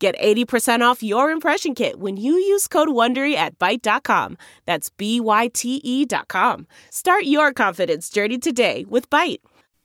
Get 80% off your impression kit when you use code WONDERY at Byte.com. That's B-Y-T-E dot com. Start your confidence journey today with Byte.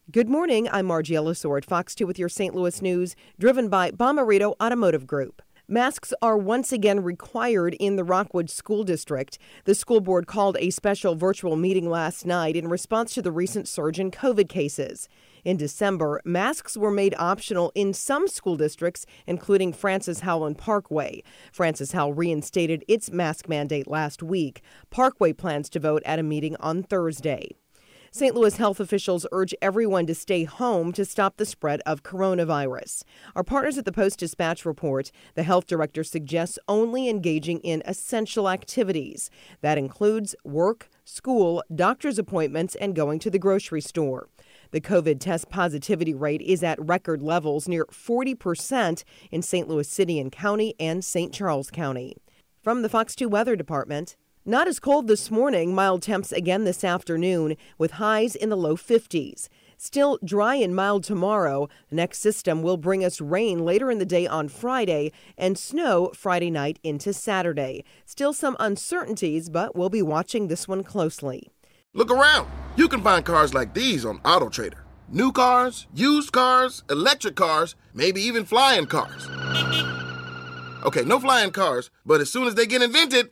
Good morning. I'm Margie Ellisor at Fox 2 with your St. Louis news, driven by Bomarito Automotive Group. Masks are once again required in the Rockwood School District. The school board called a special virtual meeting last night in response to the recent surge in COVID cases. In December, masks were made optional in some school districts, including Francis Howell and Parkway. Francis Howell reinstated its mask mandate last week. Parkway plans to vote at a meeting on Thursday. St. Louis health officials urge everyone to stay home to stop the spread of coronavirus. Our partners at the Post Dispatch report the health director suggests only engaging in essential activities. That includes work, school, doctor's appointments, and going to the grocery store. The COVID test positivity rate is at record levels, near 40% in St. Louis City and County and St. Charles County. From the Fox 2 Weather Department, not as cold this morning, mild temps again this afternoon with highs in the low 50s. Still dry and mild tomorrow. The next system will bring us rain later in the day on Friday and snow Friday night into Saturday. Still some uncertainties, but we'll be watching this one closely. Look around. You can find cars like these on AutoTrader. New cars, used cars, electric cars, maybe even flying cars. Okay, no flying cars, but as soon as they get invented,